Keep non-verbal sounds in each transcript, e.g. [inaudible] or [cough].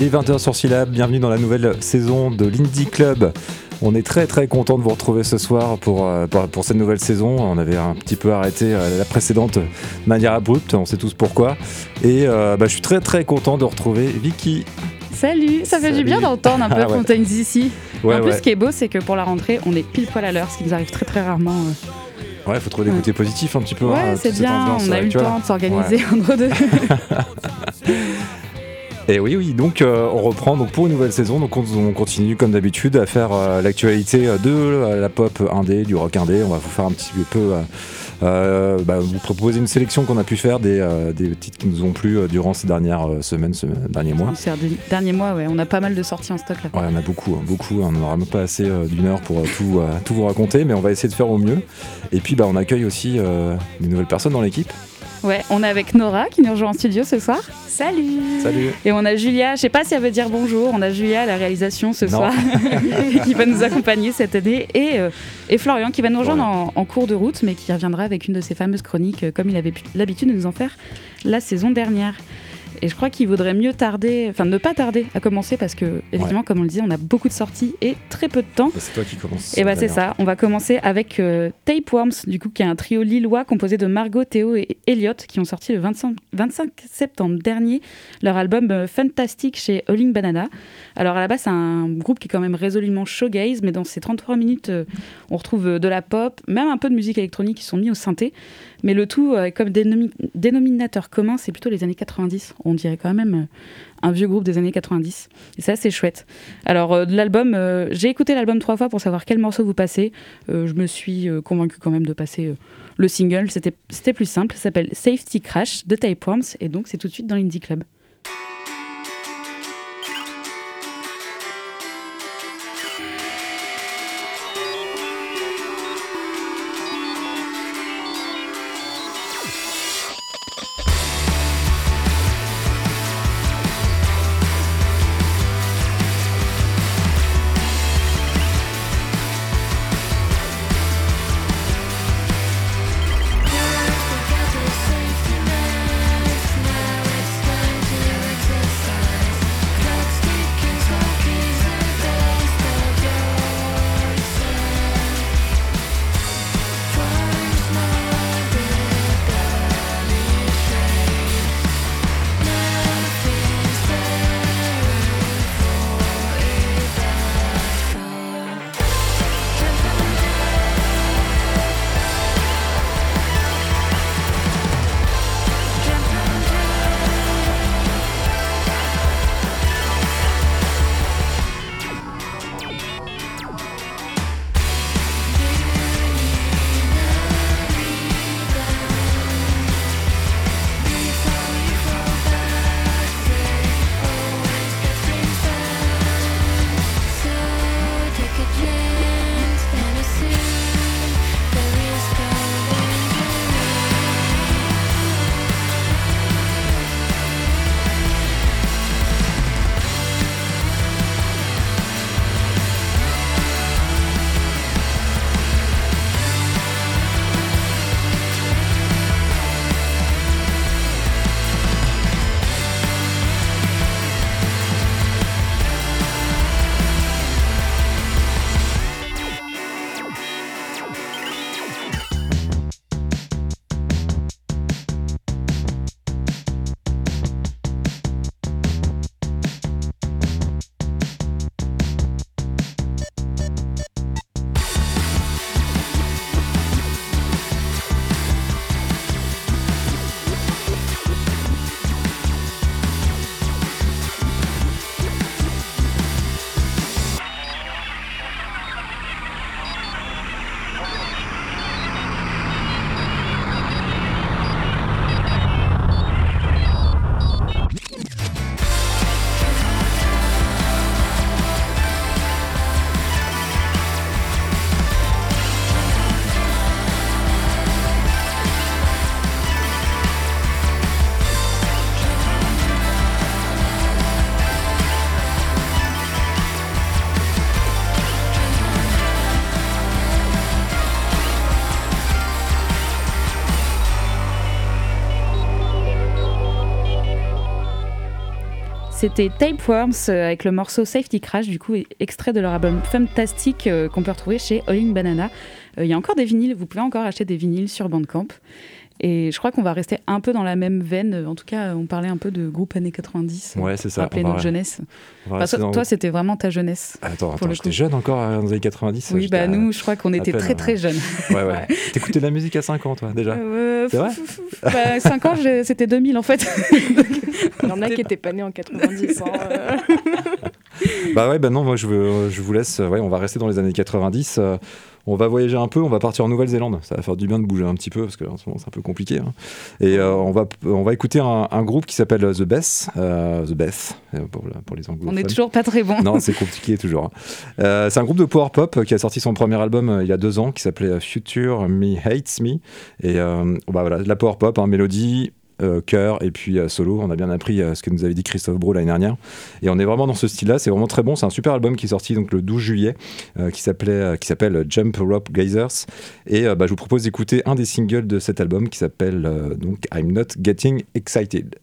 il est 20h sur Syllab, bienvenue dans la nouvelle saison de l'Indie Club. On est très très content de vous retrouver ce soir pour, euh, pour, pour cette nouvelle saison. On avait un petit peu arrêté euh, la précédente de manière abrupte, on sait tous pourquoi. Et euh, bah, je suis très très content de retrouver Vicky. Salut, ça fait du bien d'entendre un peu [laughs] Ah ouais. Fontaines ici. Ouais, en plus, ouais. ce qui est beau, c'est que pour la rentrée, on est pile poil à l'heure, ce qui nous arrive très très rarement. euh. Ouais, faut trouver des côtés positifs un petit peu. Ouais, hein, c'est toute cette bien, on a ouais, eu le temps de s'organiser [laughs] entre deux. [laughs] Et oui, oui, donc euh, on reprend donc pour une nouvelle saison. Donc on, on continue comme d'habitude à faire euh, l'actualité de euh, la pop indé, du rock indé. On va vous faire un petit peu, bah, vous proposer une sélection qu'on a pu faire des, des titres qui nous ont plu durant ces dernières semaines, ce derniers mois. Ces derniers mois, ouais, on a pas mal de sorties en stock là. Ouais, on a beaucoup, hein, beaucoup. On n'aura même pas assez d'une heure pour tout, tout vous raconter, mais on va essayer de faire au mieux. Et puis, bah, on accueille aussi des nouvelles personnes dans l'équipe. Ouais, on est avec Nora qui nous rejoint en studio ce soir. Salut Salut. Et on a Julia, je sais pas si elle veut dire bonjour, on a Julia à la réalisation ce Non. soir [laughs] qui va nous accompagner cette année et, euh, et Florian qui va nous rejoindre en, en cours de route mais qui reviendra avec une de ses fameuses chroniques euh, comme il avait l'habitude de nous en faire la saison dernière. Et je crois qu'il vaudrait mieux tarder, enfin ne pas tarder à commencer parce que évidemment comme on le disait on a beaucoup de sorties et très peu de temps. Bah, C'est toi qui commences. Et bah c'est ça, on va commencer avec euh, Tapeworms, du coup, qui est un trio lillois composé de Margot, Théo et Elliot, qui ont sorti le 25, 25 septembre dernier leur album euh, Fantastic chez Howling Banana. Alors à la base, c'est un groupe qui est quand même résolument showgaze, mais dans ces 33 minutes, euh, on retrouve euh, de la pop, même un peu de musique électronique qui sont mis au synthé. Mais le tout, euh, comme dénomi- dénominateur commun, c'est plutôt les années 90. On dirait quand même euh, un vieux groupe des années 90. Et ça, c'est chouette. Alors, euh, l'album, euh, j'ai écouté l'album trois fois pour savoir quel morceau vous passez. Je me suis convaincue quand même de passer le single. C'était c'était plus simple. Ça s'appelle Safety Crash de Tapeworms. Et donc, c'est tout de suite dans l'Indie Club. C'était Tapeworms euh, avec le morceau Safety Crash, du coup, extrait de leur album Fantastic euh, qu'on peut retrouver chez All Banana. Il y a encore des vinyles, vous pouvez encore acheter des vinyles sur Bandcamp. Et je crois qu'on va rester un peu dans la même veine. En tout cas, on parlait un peu de groupe années 90. Ouais, c'est ça. Rappeler notre jeunesse. toi, c'était vraiment ta jeunesse. Attends, attends j'étais jeune encore dans les années 90. Oui, bah nous, je crois qu'on était très très jeunes. Ouais, ouais. T'écoutais de la musique à 5 ans, toi, déjà euh, C'est vrai bah, 5 ans, c'était 2000 en fait. Il y en a qui n'étaient pas nés en 90. Hein, euh. bah ouais, bah non, moi je, veux, je vous laisse. Ouais, on va rester dans les années 90 on va voyager un peu, on va partir en Nouvelle-Zélande. Ça va faire du bien de bouger un petit peu parce que ce moment c'est un peu compliqué. Hein. Et euh, on, va, on va écouter un, groupe qui s'appelle The Best, euh, The Best pour, pour, les anglophones. On n'est toujours pas très bon. Non, c'est compliqué toujours. Hein. c'est un groupe de power pop qui a sorti son premier album il y a deux ans qui s'appelait Future Me Hates Me. Et bah voilà, la power pop, hein, mélodie, euh, chœur et puis euh, solo. On a bien appris euh, ce que nous avait dit Christophe Bro l'année dernière. Et on est vraiment dans ce style-là. C'est vraiment très bon. C'est un super album qui est sorti donc le 12 juillet, qui qui s'appelle Jump Rope Geysers. Et bah, je vous propose d'écouter un des singles de cet album qui s'appelle donc I'm Not Getting Excited.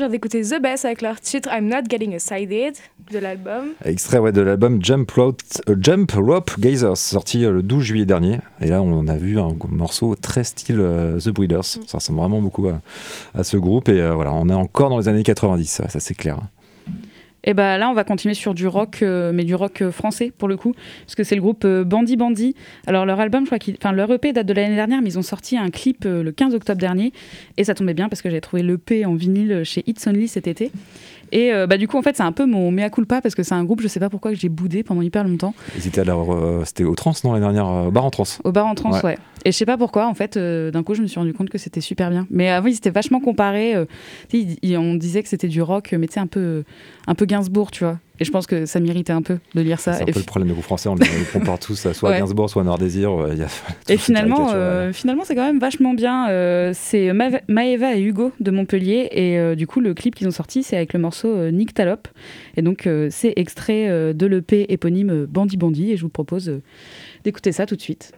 Vient d'écouter The Best avec leur titre I'm Not Getting Excited de l'album. Extrait ouais, de l'album Jump, euh, Jump Rope Gazers, sorti euh, le 12 juillet dernier. Et là, on a vu un morceau très style euh, The Breeders. Ça ressemble vraiment beaucoup à, ce groupe. Et voilà, on est encore dans les années 90, ça, ça c'est clair. Et bah là, on va continuer sur du rock, euh, mais du rock euh, français pour le coup, parce que c'est le groupe euh, Bandy Bandy. Alors leur album, je crois qu'ils, enfin leur EP date de l'année dernière, mais ils ont sorti un clip le 15 octobre dernier, et ça tombait bien parce que j'ai trouvé l'EP en vinyle chez It's Only cet été. Et bah du coup, en fait, c'est un peu mon mea culpa parce que c'est un groupe, je sais pas pourquoi que j'ai boudé pendant hyper longtemps. C'était alors, c'était au trans non la dernière, bar en trans. Au bar en trans, ouais. Et je sais pas pourquoi, en fait, euh, d'un coup, je me suis rendu compte que c'était super bien. Mais avant, ils étaient vachement comparés. euh, on disait que c'était du rock, mais tu sais, un peu, un peu Gainsbourg, tu vois. Et je pense que ça m'irritait un peu de lire ça. C'est un Et peu le problème de vous français, on les compare tous à soit Ouais. Gainsbourg, soit Noir Désir. ouais, il y a Et finalement, euh, finalement, c'est quand même vachement bien. Euh, c'est Ma- Maeva et Hugo de Montpellier. Et euh, du coup, le clip qu'ils ont sorti, c'est avec le morceau euh, Nick Talop. Et donc, euh, c'est extrait euh, de l'EP éponyme euh, Bandit Bandit. Et je vous propose euh, d'écouter ça tout de suite.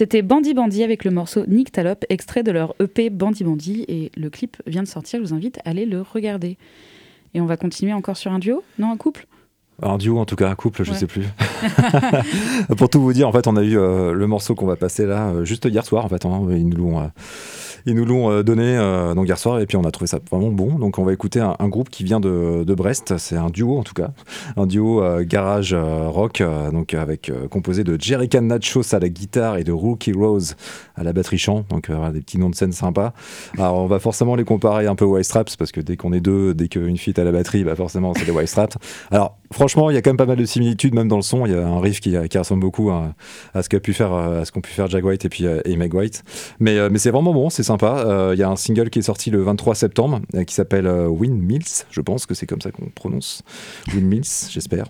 C'était Bandy Bandy avec le morceau Nick Talop, extrait de leur EP Bandy Bandy. Et le clip vient de sortir, je vous invite à aller le regarder. Et on va continuer encore sur un duo Non, un couple? Un duo en tout cas, un couple, je Ouais. sais plus. [laughs] Pour tout vous dire, en fait, on a eu euh, le morceau qu'on va passer là euh, juste hier soir. En fait, hein, ils nous l'ont, euh, ils nous l'ont euh, donné euh, donc hier soir et puis on a trouvé ça vraiment bon. Donc on va écouter un, groupe qui vient de, de Brest. C'est un duo en tout cas, un duo euh, garage rock, donc avec composé de Jerrycan Nachos à la guitare et de Rookie Rose à la batterie chant. Donc des petits noms de scène sympas. Alors on va forcément les comparer un peu aux White Straps parce que dès qu'on est deux, dès qu'une fille est à la batterie, bah forcément c'est les White Straps. Alors franchement, il y a quand même pas mal de similitudes même dans le son. Il y a un riff qui, qui ressemble beaucoup à, à ce qu'a pu faire, à ce qu'ont pu faire Jack White et puis et Meg White. Mais, mais c'est vraiment bon, c'est sympa. Euh, Il y a un single qui est sorti le 23 septembre euh, qui s'appelle euh, Windmills. Je pense que c'est comme ça qu'on prononce Windmills, [laughs] j'espère.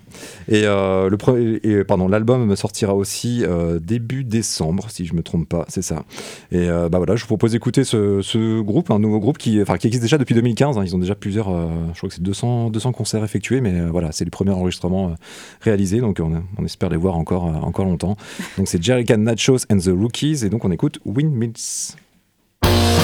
Et le pardon, l'album sortira aussi début décembre, si je me trompe pas, c'est ça. Et bah voilà, je vous propose d'écouter ce, groupe, un nouveau groupe qui, qui existe déjà depuis 2015. hein. Ils ont déjà plusieurs, je crois que c'est 200, 200 concerts effectués, mais voilà, c'est le premier enregistrement réalisé, donc on, espère les voir encore, encore longtemps. Donc c'est Jerrycan Nachos and the Rookies, et donc on écoute Windmills. Bye.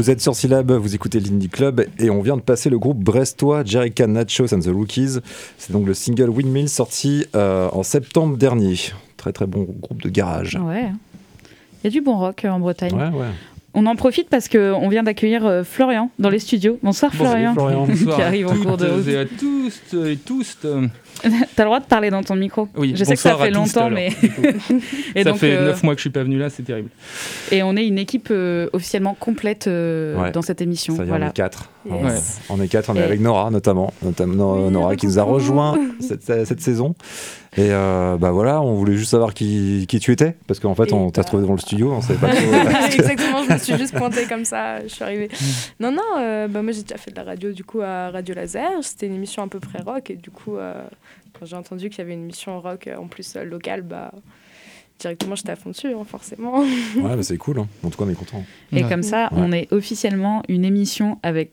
Vous êtes sur Syllab, vous écoutez l'Indie Club et on vient de passer le groupe brestois Jerica Nachos and the Rookies. C'est donc le single Windmill sorti euh, en septembre dernier. Très très bon groupe de garage. Ouais. Il y a du bon rock euh, en Bretagne. Ouais, ouais. On en profite parce qu'on vient d'accueillir euh, Florian dans les studios. Bonsoir Florian. Florian. Bonsoir [laughs] Qui à arrive en cours de toutes route. et à tous et tous. [laughs] T'as le droit de parler dans ton micro. Oui, je sais que ça fait longtemps, mais. [laughs] [laughs] et ça donc, fait euh, 9 mois que je suis pas venu là, c'est terrible. Et on est une équipe euh, officiellement complète euh, Ouais. dans cette émission. Ça y est, on voilà. est quatre. Yes. On est quatre, on est Et- avec Nora notamment, notamment Oui, Nora qui nous a rejoint cette, cette saison. Et euh, bah voilà, on voulait juste savoir qui, qui tu étais, parce qu'en fait Et on t'a trouvé dans le studio, on savait pas trop. Exactement, je me suis juste pointée comme ça, je suis arrivée. Non, non, euh, bah, moi j'ai déjà fait de la radio du coup à Radio Laser. C'était une émission à peu près rock et du coup, euh, quand j'ai entendu qu'il y avait une émission rock euh, en plus euh, locale, bah directement j'étais à fond dessus, hein, forcément. ouais, bah c'est cool, hein. en tout cas on est content. Et Ouais. comme ça, Ouais. on est officiellement une émission avec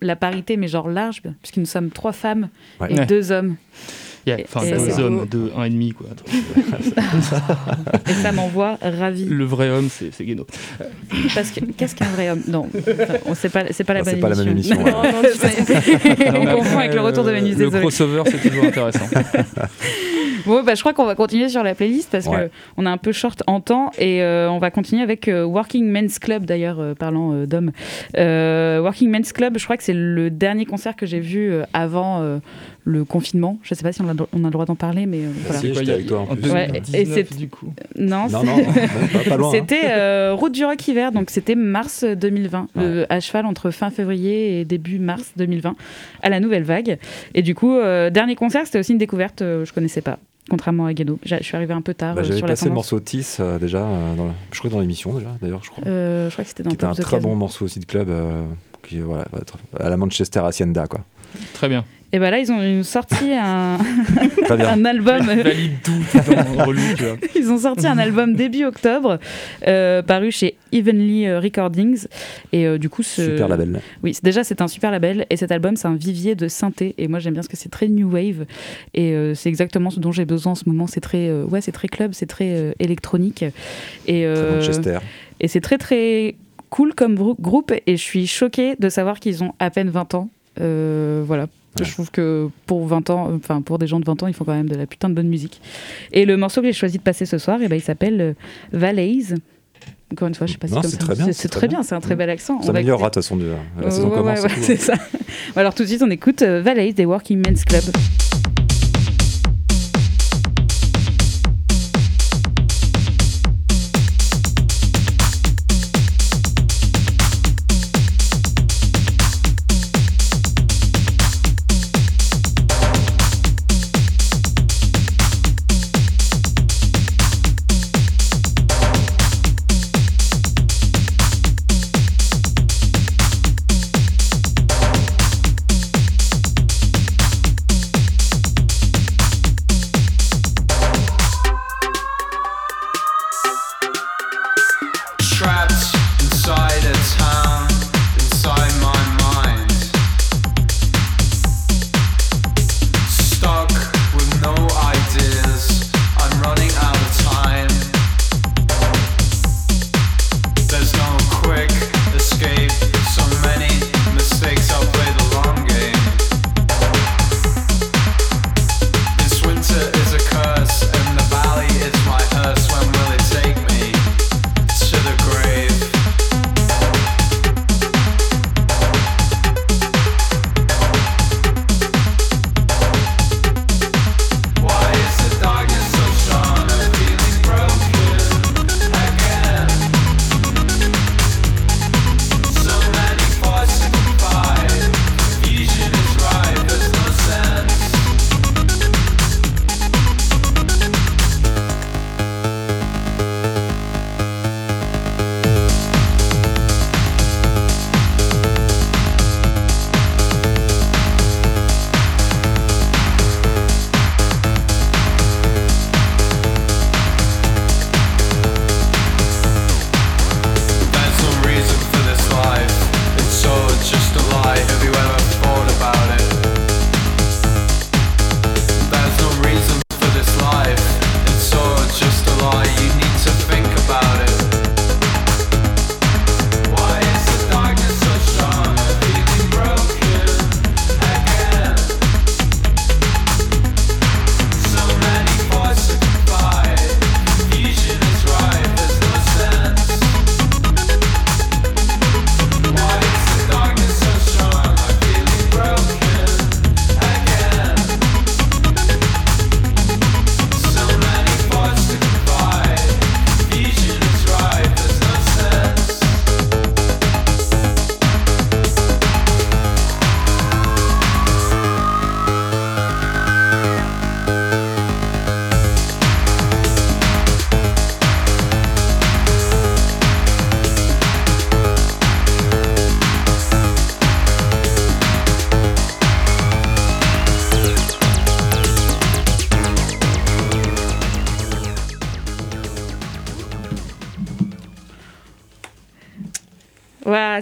la parité, mais genre large, puisque nous sommes trois femmes Ouais. et Ouais. deux hommes. Yeah, Enfin, et deux c'est hommes, et demi, quoi. [laughs] Et ça m'envoie ravie. Le vrai homme, c'est c'est Guéno. Parce que qu'est-ce qu'un vrai homme? Non, enfin, sait pas, c'est pas la Ah, bonne c'est pas la même émission. [laughs] Non, non, [laughs] on confond avec le retour de Vénus. Le désolé. crossover, c'est toujours intéressant. Bon, bah, je crois qu'on va continuer sur la playlist parce Ouais. qu'on est un peu short en temps et euh, on va continuer avec euh, Working Men's Club d'ailleurs, euh, parlant euh, d'hommes. Euh, Working Men's Club, je crois que c'est le dernier concert que j'ai vu euh, avant euh, le confinement. Je sais pas si on a, on a le droit d'en parler, mais euh, voilà. Si, C'est quoi, j'étais avec toi en en plus. Ouais, et 2019, c'est- du coup. Non, Non, pas, [laughs] pas loin. hein. C'était euh, Route du Rock hiver, donc c'était mars 2020, Ouais. euh, à cheval entre fin février et début mars 2020, à la nouvelle vague. Et du coup, euh, dernier concert, c'était aussi une découverte, euh, je connaissais pas, contrairement à Gano. Je suis arrivée un peu tard Bah, J'avais la passé le morceau Tis euh, déjà, euh, dans la- je crois dans l'émission déjà, d'ailleurs, je crois. Euh, je crois que c'était dans qui était un très bon morceau aussi de club, euh, qui voilà, à la Manchester Hacienda quoi. Très bien. Et ben là, ils ont ils ont sorti [laughs] un, un album. [laughs] Valide tout, tout relou, tu vois. [laughs] Ils ont sorti un album début octobre, euh, paru chez Evenly euh, Recordings. Et euh, du coup, ce... Super label. Oui, déjà c'est un super label et cet album c'est un vivier de synthé et moi j'aime bien parce que c'est très new wave et euh, c'est exactement ce dont j'ai besoin en ce moment. C'est très euh, ouais, c'est très club, c'est très euh, électronique et euh, Manchester. et c'est très très cool comme groupe et je suis choquée de savoir qu'ils ont à peine 20 ans. Euh, voilà. Ouais. Je trouve que pour 20 ans, enfin pour des gens de 20 ans, ils font quand même de la putain de bonne musique. Et le morceau que j'ai choisi de passer ce soir, eh ben, il s'appelle euh, Valleys. Encore une fois, je sais pas si c'est très bien, C'est très bien. c'est un très bel accent. Ça améliorera de toute façon la saison commence. c'est ça. [laughs] Alors tout de suite, on écoute euh, Valleys des Working Men's Club.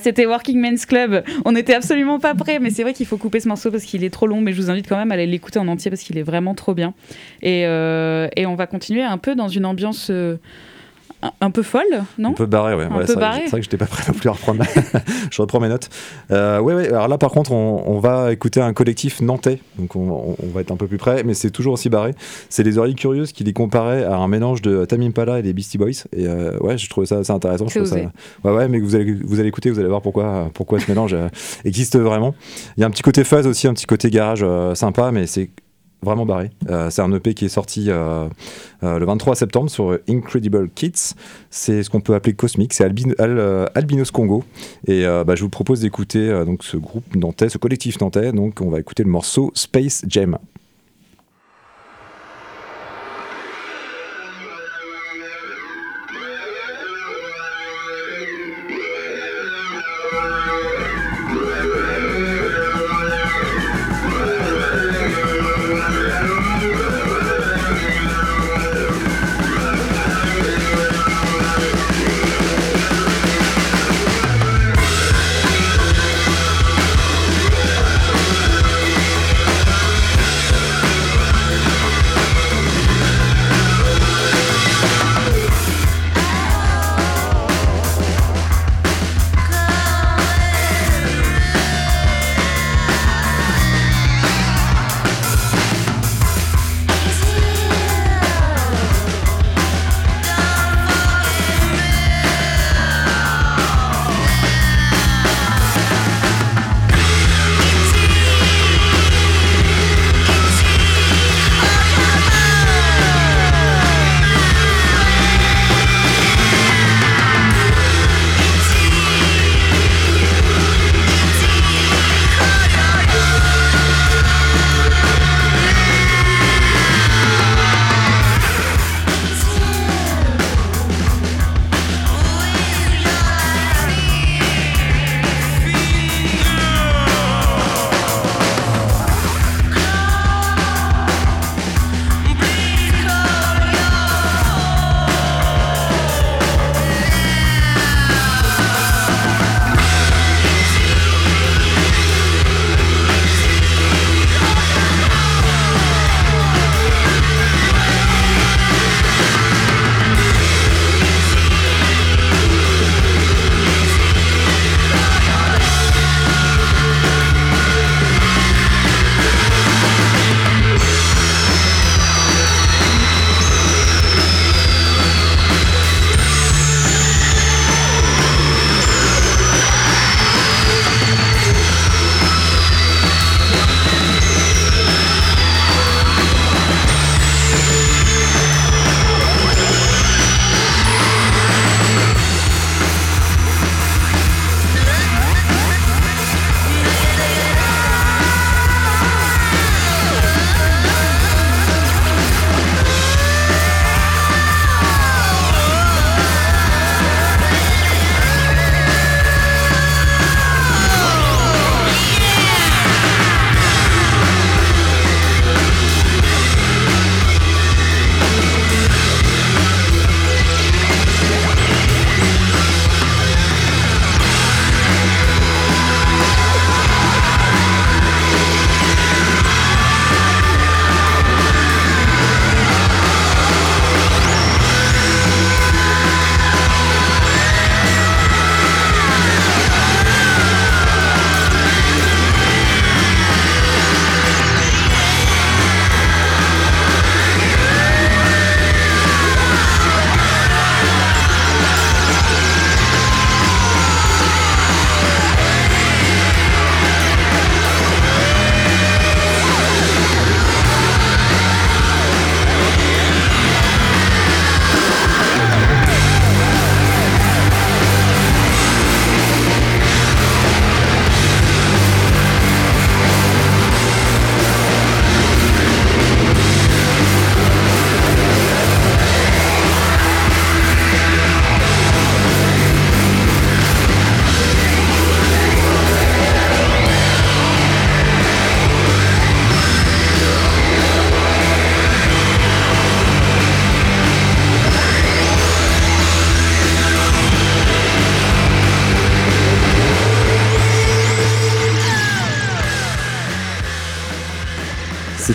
C'était Working Men's Club. On n'était absolument pas prêts, mais c'est vrai qu'il faut couper ce morceau parce qu'il est trop long. Mais je vous invite quand même à aller l'écouter en entier parce qu'il est vraiment trop bien. Et, euh, et on va continuer un peu dans une ambiance euh, un, un peu folle, non Un peu barré, ouais. C'est vrai, que- c'est vrai que j'étais pas prêt [laughs] non plus à reprendre. [laughs] je reprends mes notes. Euh, ouais, ouais. Alors là, par contre, on, on va écouter un collectif nantais. Donc on, va être un peu plus près, mais c'est toujours aussi barré. C'est les oreilles curieuses qui les comparaient à un mélange de Tame Impala et des Beastie Boys. Et euh, ouais, je trouvais ça assez intéressant. Je ça... Ouais, ouais, mais vous allez, vous allez écouter, vous allez voir pourquoi, pourquoi ce mélange euh, existe vraiment. Il y a un petit côté fuzz aussi, un petit côté garage euh, sympa, mais c'est vraiment barré. Euh, c'est un EP qui est sorti euh, euh, le 23 septembre sur Incredible Kids. C'est ce qu'on peut appeler cosmique. C'est Albin- Al- Albinos Congo. Et bah, je vous propose d'écouter donc ce groupe nantais, ce collectif nantais. Donc on va écouter le morceau Space Jam.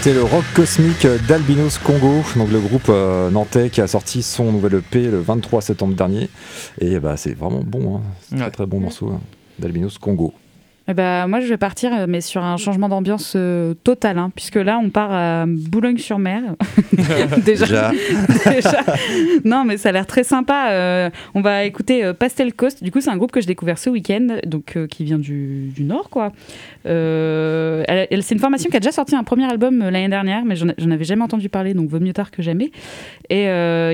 C'était le rock cosmique d'Albinos Congo, donc le groupe euh, nantais qui a sorti son nouvel EP le 23 septembre dernier. Et bah, c'est vraiment bon, hein. c'est un Ouais. très bon morceau hein, d'Albinos Congo. Eh ben, moi, je vais partir, euh, mais sur un changement d'ambiance euh, total, hein, puisque là, on part à Boulogne-sur-Mer. [laughs] Déjà. Déjà, [laughs] Déjà. Non, mais ça a l'air très sympa. Euh, on va écouter Pastel Coast. Du coup, c'est un groupe que j'ai découvert ce week-end, donc euh, qui vient du, du Nord, quoi. Elle- elle- c'est une formation qui a déjà sorti un premier album l'année dernière, mais j'en avais jamais entendu parler, donc vaut mieux tard que jamais. Et ils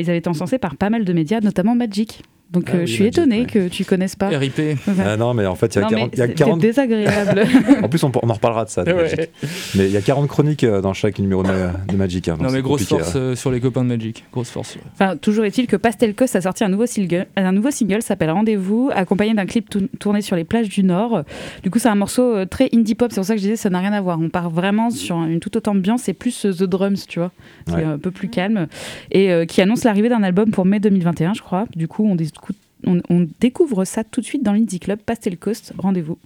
avaient été encensés par pas mal de médias, notamment Magic. Donc Ah euh, oui, je suis ouais. que tu connaisses pas. RIP. Ah non, mais en fait, il y a Non, 40. mais il y a c'était 40 désagréable. [laughs] en plus, on, on en reparlera de ça. de Magic. Ouais. Mais il y a 40 chroniques euh, dans chaque numéro de, de Magic. hein, Non, mais grosse force hein. euh, sur les copains de Magic. Grosse force. Enfin, toujours est-il que Pastel Coast a sorti un nouveau single, un nouveau single s'appelle Rendez-vous, accompagné d'un clip tou- tourné sur les plages du Nord. Du coup, c'est un morceau très indie pop. C'est pour ça que je disais ça n'a rien à voir. On part vraiment sur une toute autre ambiance. C'est plus The Drums, tu vois, qui Ouais. est un peu plus calme et euh, qui annonce l'arrivée d'un album pour mai 2021, je crois. Du coup, on, discute- on- découvre ça tout de suite dans l'Indie Club Pastel Coast. Rendez-vous.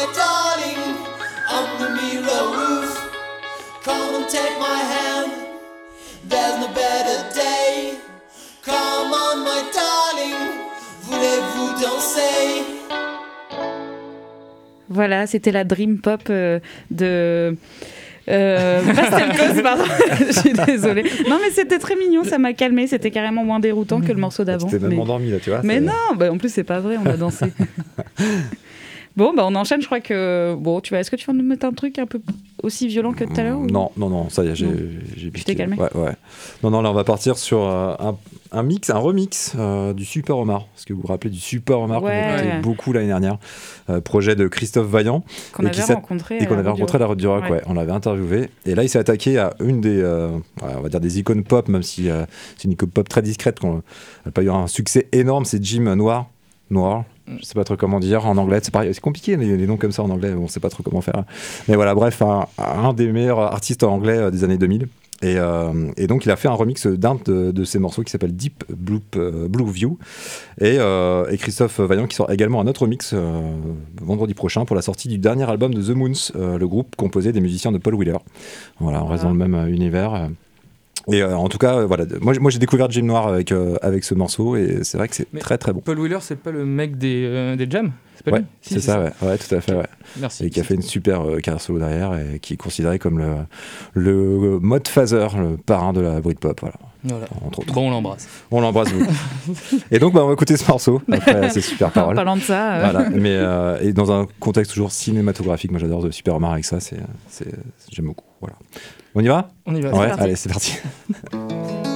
My darling, on the mirror roof. Come and take my hand, there's no better day. Come on, my darling, voulez-vous danser? Voilà, c'était la Dream Pop euh, de. Euh, [laughs] Pastel pardon, [laughs] je suis désolée. Non, mais c'était très mignon, ça m'a calmé. C'était carrément moins déroutant que le morceau d'avant. T'es même mais- endormi là, tu vois. Mais non, bah, en plus c'est pas vrai, on a dansé. [laughs] Bon, bah on enchaîne. Je crois que bon, tu vas. Est-ce que tu vas nous mettre un truc un peu aussi violent que tout à l'heure ou- Non, non, non, ça y est, j'ai Tu t'es calmé Ouais, ouais. Non, non, là, on va partir sur euh, un, un mix, un remix euh, du Super Omar. Est-ce que vous vous rappelez du Super Omar qu'on Ouais. écoutait beaucoup l'année dernière Euh, Projet de Christophe Vaillant qu'on et avait rencontré et qu'on avait rencontré à la Route du Rock. Ouais. On l'avait interviewé. Et là, il s'est attaqué à une des, on va dire des icônes pop, même si c'est une icône pop très discrète, qu'on n'a pas eu un succès énorme. C'est Jim Noir. Noir. Je sais pas trop comment dire en anglais. C'est pareil, c'est compliqué les, les noms comme ça en anglais. On sait pas trop comment faire. Mais voilà, bref, un, un des meilleurs artistes anglais euh, des années 2000. Et, euh, et donc il a fait un remix d'un de, de ses morceaux qui s'appelle Deep Blue, euh, Blue View. Et, euh, et Christophe Vaillant qui sort également un autre remix vendredi prochain pour la sortie du dernier album de The Moons, le groupe composé des musiciens de Paul Wheeler. Voilà, on reste dans le même univers. Et euh, en tout cas, euh, voilà, moi, j'ai découvert Jim Noir avec, euh, avec ce morceau et c'est vrai que c'est très très bon. Paul Wheeler, c'est pas le mec des, euh, des jams C'est pas Ouais, lui? Si, c'est ça, ouais. ouais, tout à fait. Ouais. Merci. Et qui a fait une super euh, carrière solo derrière et qui est considéré comme le, le mode phaser, le parrain de la Britpop. Voilà, Voilà. entre autres. Bon, on l'embrasse. On l'embrasse beaucoup. [laughs] et donc, bah, on va écouter ce morceau après ces super En paroles. parlant de ça, euh, Voilà, mais euh, et dans un contexte toujours cinématographique, moi j'adore de Super Omar avec ça, c'est, c'est, j'aime beaucoup. Voilà. On y va On y va. Ouais, allez, c'est parti. [laughs]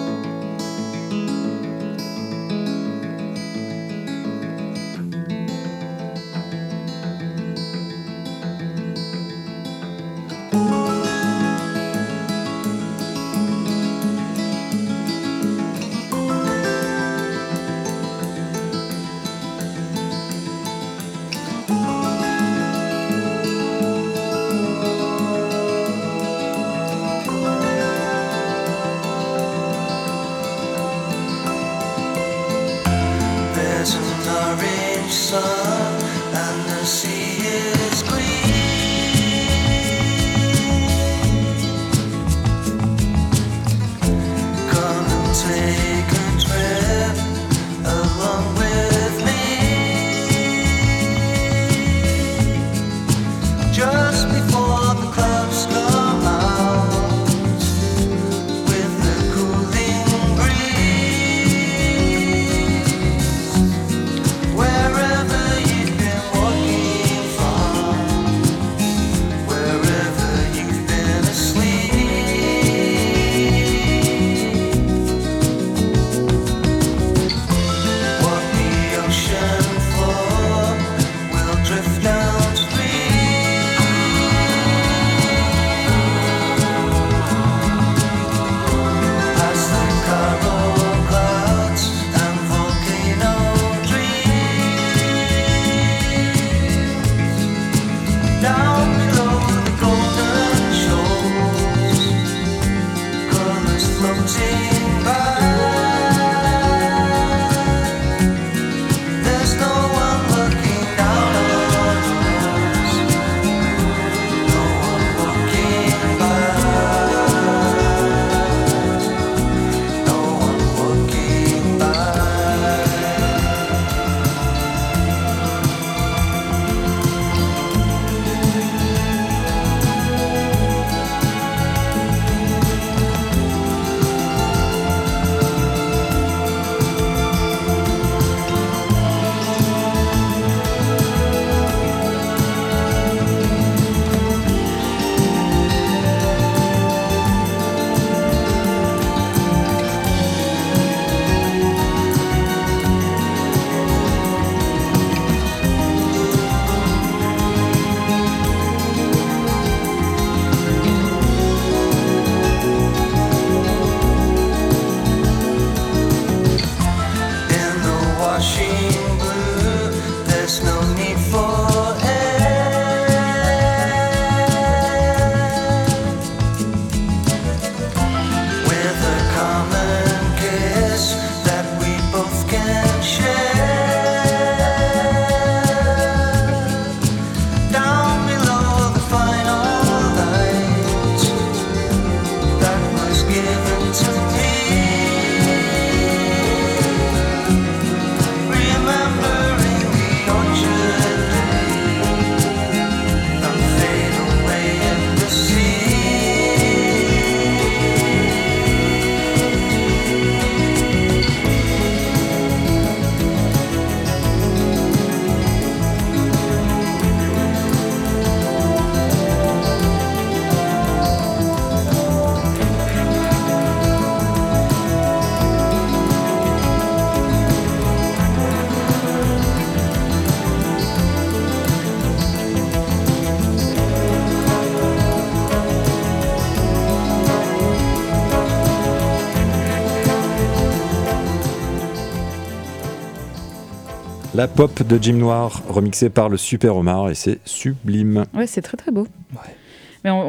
La pop de Jim Noir, remixée par le Super Omar, et c'est sublime. Ouais, c'est très très beau.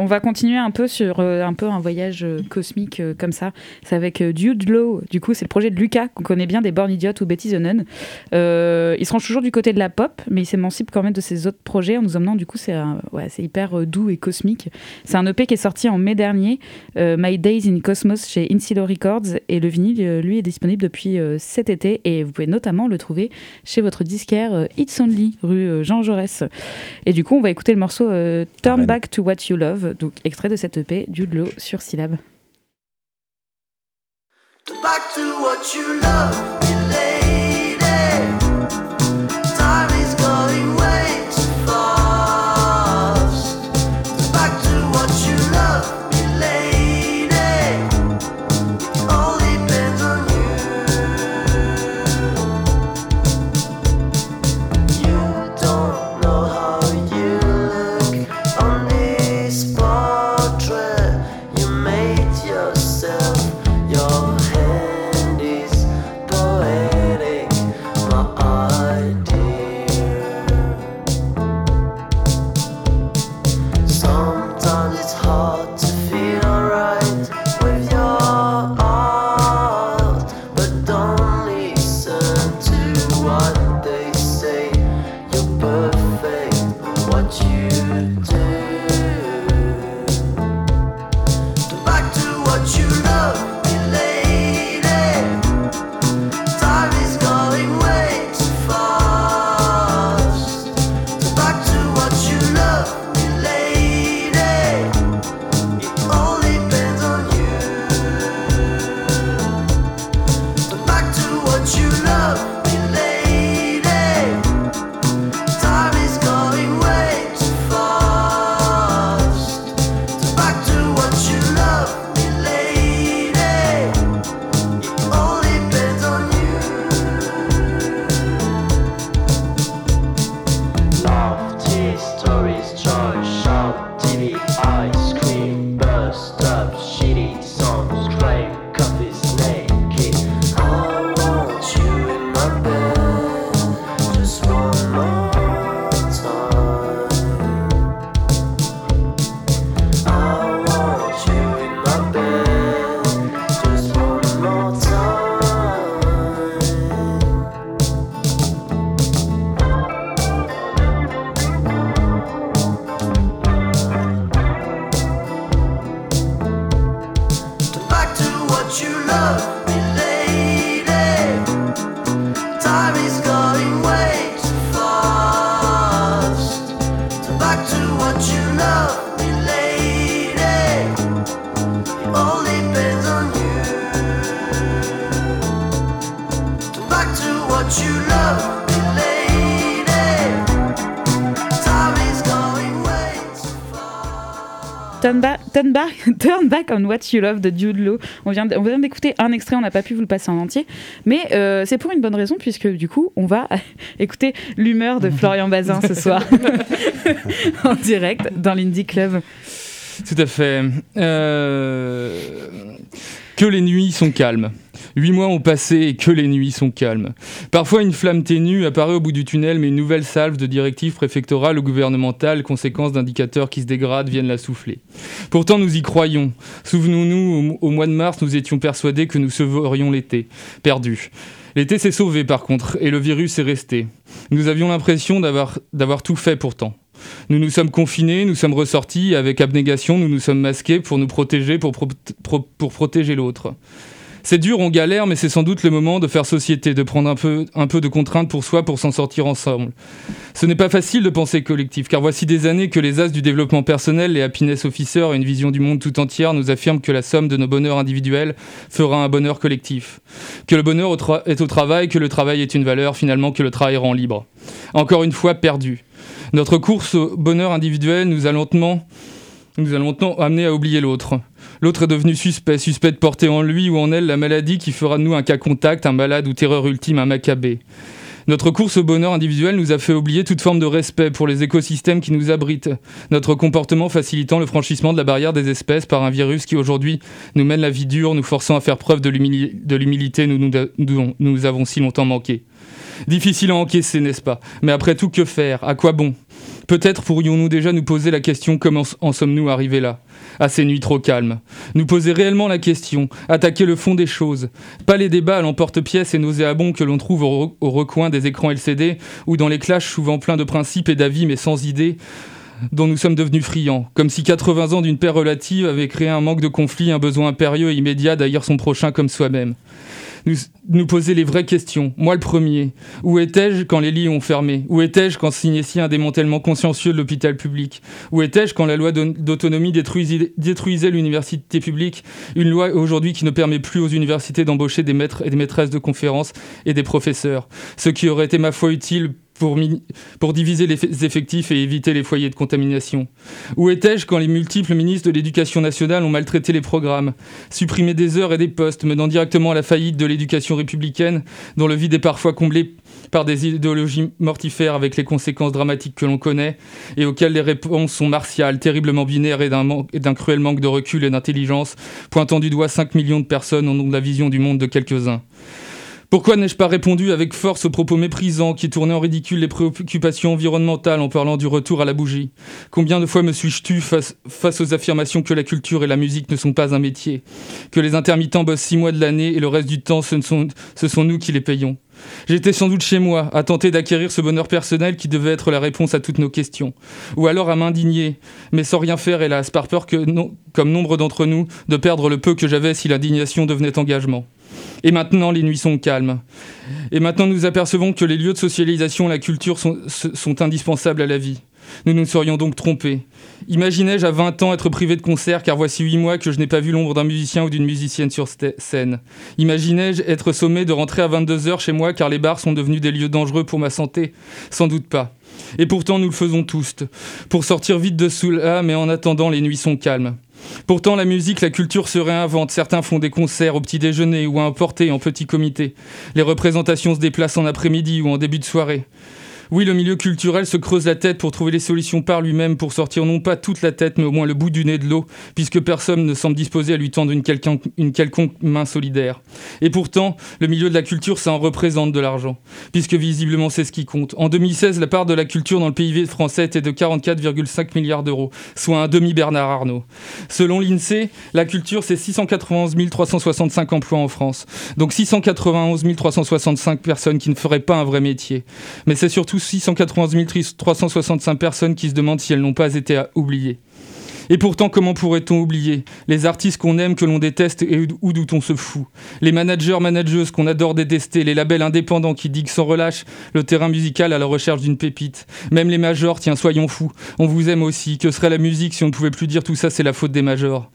On, va continuer un peu sur euh, un peu un voyage euh, cosmique euh, comme ça. C'est avec Dude Low. Du coup, c'est le projet de Lucas qu'on connaît bien des Born Idiot ou Betty the Nun. Il se range toujours du côté de la pop, mais il s'émancipe quand même de ses autres projets en nous emmenant. Du coup, c'est ouais, c'est hyper doux et cosmique. C'est un EP qui est sorti en mai dernier, My Days in Cosmos chez Insilo Records, et le vinyle lui est disponible depuis cet été. Et vous pouvez notamment le trouver chez votre disquaire It's Only rue Jean Jaurès. Et du coup, on va écouter le morceau Turn. Back to What You Love, donc extrait de cette EP du Low sur Syllab. Back to what you love, Turn, ba- turn back, [laughs] turn back on what you love de vient, d- on vient d'écouter un extrait, on n'a pas pu vous le passer en entier, mais euh, c'est pour une bonne raison puisque du coup on va [laughs] écouter l'humeur de Florian Bazin ce soir [laughs] en direct dans l'Indie Club. Tout à fait. Euh, Que les nuits sont calmes. Huit mois ont passé et que les nuits sont calmes. Parfois, une flamme ténue apparaît au bout du tunnel, mais une nouvelle salve de directives préfectorales ou gouvernementales, conséquence d'indicateurs qui se dégradent, viennent la souffler. Pourtant, nous y croyons. Souvenons-nous, au, mois de mars, nous étions persuadés que nous sauverions l'été. Perdu. L'été s'est sauvé par contre, et le virus est resté. Nous avions l'impression d'avoir tout fait pourtant. Nous nous sommes confinés, nous sommes ressortis, avec abnégation, nous nous sommes masqués pour nous protéger, pour, pro- pro- pour protéger l'autre. C'est dur, on galère, mais c'est sans doute le moment de faire société, de prendre un peu, de contraintes pour soi pour s'en sortir ensemble. Ce n'est pas facile de penser collectif, car voici des années que les as du développement personnel, les happiness officers et une vision du monde tout entière nous affirment que la somme de nos bonheurs individuels fera un bonheur collectif. Que le bonheur est au travail, que le travail est une valeur, finalement que le travail rend libre. Encore une fois, perdu. Notre course au bonheur individuel nous a lentement, nous a longtemps amené à oublier l'autre. L'autre est devenu suspect, suspect de porter en lui ou en elle la maladie qui fera de nous un cas contact, un malade ou terreur ultime, un macabé. Notre course au bonheur individuel nous a fait oublier toute forme de respect pour les écosystèmes qui nous abritent, notre comportement facilitant le franchissement de la barrière des espèces par un virus qui aujourd'hui nous mène la vie dure, nous forçant à faire preuve de l'humili- de l'humilité nous, nous, nous avons si longtemps manqué. Difficile à encaisser, n'est-ce pas? Mais après tout, que faire? À quoi bon? Peut-être pourrions-nous déjà nous poser la question comment en sommes-nous arrivés là à ces nuits trop calmes? Nous poser réellement la question, attaquer le fond des choses. Pas les débats à l'emporte-pièce et nauséabonds que l'on trouve au, re- au recoin des écrans LCD ou dans les clashs souvent pleins de principes et d'avis mais sans idées dont nous sommes devenus friands, comme si 80 ans d'une paix relative avaient créé un manque de conflit, un besoin impérieux et immédiat d'haïr son prochain comme soi-même. Nous, nous poser les vraies questions, moi le premier. Où étais-je quand les lits ont fermé? Où étais-je quand s'initiait un démantèlement consciencieux de l'hôpital public? Où étais-je quand la loi d'au- d'autonomie détruisait l'université publique? Une loi aujourd'hui qui ne permet plus aux universités d'embaucher des maîtres et des maîtresses de conférences et des professeurs. Ce qui aurait été ma foi utile pour, diviser les eff- effectifs et éviter les foyers de contamination. Où étais-je quand les multiples ministres de l'Éducation nationale ont maltraité les programmes, supprimé des heures et des postes, menant directement à la faillite de l'éducation républicaine, dont le vide est parfois comblé par des idéologies mortifères avec les conséquences dramatiques que l'on connaît, et auxquelles les réponses sont martiales, terriblement binaires et d'un man- et d'un cruel manque de recul et d'intelligence, pointant du doigt 5 millions de personnes au nom de la vision du monde de quelques-uns pourquoi n'ai-je pas répondu avec force aux propos méprisants qui tournaient en ridicule les préoccupations environnementales en parlant du retour à la bougie? Combien de fois me suis-je tu face, aux affirmations que la culture et la musique ne sont pas un métier? Que les intermittents bossent six mois de l'année et le reste du temps, ce, sont, nous qui les payons? J'étais sans doute chez moi, à tenter d'acquérir ce bonheur personnel qui devait être la réponse à toutes nos questions. Ou alors à m'indigner, mais sans rien faire, hélas, par peur que, comme nombre d'entre nous, de perdre le peu que j'avais si l'indignation devenait engagement. Et maintenant, les nuits sont calmes. Et maintenant, nous apercevons que les lieux de socialisation la culture sont, indispensables à la vie. Nous nous serions donc trompés. Imaginais-je à 20 ans être privé de concert car voici 8 mois que je n'ai pas vu l'ombre d'un musicien ou d'une musicienne sur scène. Imaginais-je être sommé de rentrer à 22h chez moi car les bars sont devenus des lieux dangereux pour ma santé? Sans doute pas. Et pourtant nous le faisons tous. Pour sortir vite de là, mais en attendant les nuits sont calmes. Pourtant, la musique, la culture se réinventent. Certains font des concerts au petit déjeuner ou à emporter en petit comité. Les représentations se déplacent en après-midi ou en début de soirée. Oui, le milieu culturel se creuse la tête pour trouver les solutions par lui-même, pour sortir non pas toute la tête, mais au moins le bout du nez de l'eau, puisque personne ne semble disposé à lui tendre une, quelconque main solidaire. Et pourtant, le milieu de la culture, ça en représente de l'argent, puisque visiblement c'est ce qui compte. En 2016, la part de la culture dans le PIB français était de 44,5 milliards d'euros, soit un demi-Bernard Arnault. Selon l'INSEE, la culture, c'est 691 365 emplois en France. Donc 691 365 personnes qui ne feraient pas un vrai métier. Mais c'est surtout 691 365 personnes qui se demandent si elles n'ont pas été oubliées. Et pourtant, comment pourrait-on oublier les artistes qu'on aime, que l'on déteste et ou d'où on se fout Les managers, manageuses qu'on adore détester, les labels indépendants qui diguent sans relâche le terrain musical à la recherche d'une pépite. Même les majors, tiens, soyons fous, on vous aime aussi. Que serait la musique si on ne pouvait plus dire tout ça, c'est la faute des majors?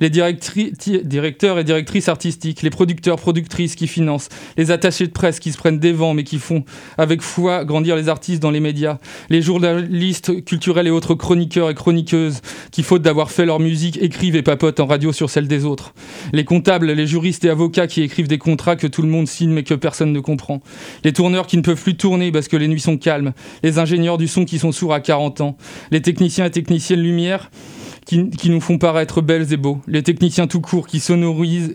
Les directeurs et directrices artistiques, les producteurs, productrices qui financent, les attachés de presse qui se prennent des vents mais qui font avec foi grandir les artistes dans les médias, les journalistes culturels et autres chroniqueurs et chroniqueuses qui, d'avoir fait leur musique, écrivent et papotent en radio sur celle des autres. Les comptables, les juristes et avocats qui écrivent des contrats que tout le monde signe mais que personne ne comprend. Les tourneurs qui ne peuvent plus tourner parce que les nuits sont calmes. Les ingénieurs du son qui sont sourds à 40 ans. Les techniciens et techniciennes lumière qui, qui nous font paraître belles et beaux. Les techniciens tout court qui sonorisent,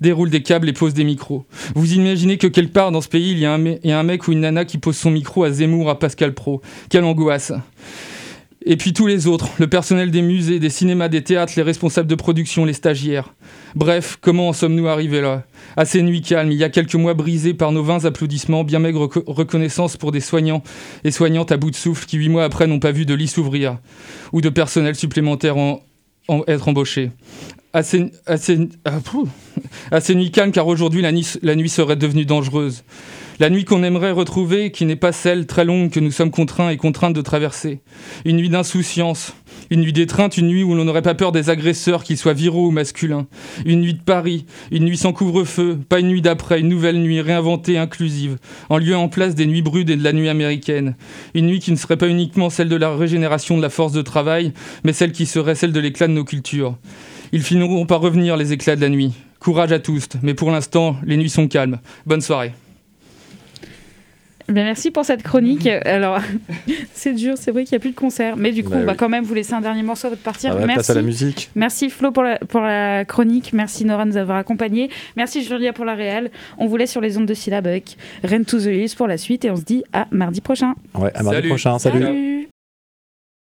déroulent des câbles et posent des micros. Vous imaginez que quelque part dans ce pays, il y, a un, y a un mec ou une nana qui pose son micro à Zemmour, à Pascal Pro. Quelle angoisse et puis tous les autres, le personnel des musées, des cinémas, des théâtres, les responsables de production, les stagiaires. Bref, comment en sommes-nous arrivés là? À ces nuits calmes, il y a quelques mois brisés par nos vains applaudissements, bien maigre reco- reconnaissance pour des soignants et soignantes à bout de souffle qui, huit mois après, n'ont pas vu de lit s'ouvrir ou de personnel supplémentaire en- en- être embauché. À ces, nuits calmes, car aujourd'hui, la nuit serait devenue dangereuse. La nuit qu'on aimerait retrouver, qui n'est pas celle très longue que nous sommes contraints et contraintes de traverser. Une nuit d'insouciance, une nuit d'étreinte, une nuit où l'on n'aurait pas peur des agresseurs, qu'ils soient viraux ou masculins. Une nuit de Paris, une nuit sans couvre-feu, pas une nuit d'après, une nouvelle nuit réinventée, inclusive, en lieu et en place des nuits brudes et de la nuit américaine. Une nuit qui ne serait pas uniquement celle de la régénération de la force de travail, mais celle qui serait celle de l'éclat de nos cultures. Ils finiront par revenir, les éclats de la nuit. Courage à tous, mais pour l'instant, les nuits sont calmes. Bonne soirée. Bien, merci pour cette chronique. [laughs] Alors, [laughs] c'est dur, c'est vrai qu'il n'y a plus de concert, mais du coup, Bah on va oui. quand même vous laisser un dernier morceau avant de partir. Ah ouais, place merci. à la musique. Merci Flo pour la, pour la chronique, merci Nora de nous avoir accompagnés, merci Julia pour la réelle. On vous laisse sur les ondes de syllabes avec Rent to the Hills pour la suite et on se dit à mardi prochain. Ouais, à mardi Salut. prochain. Salut. Salut.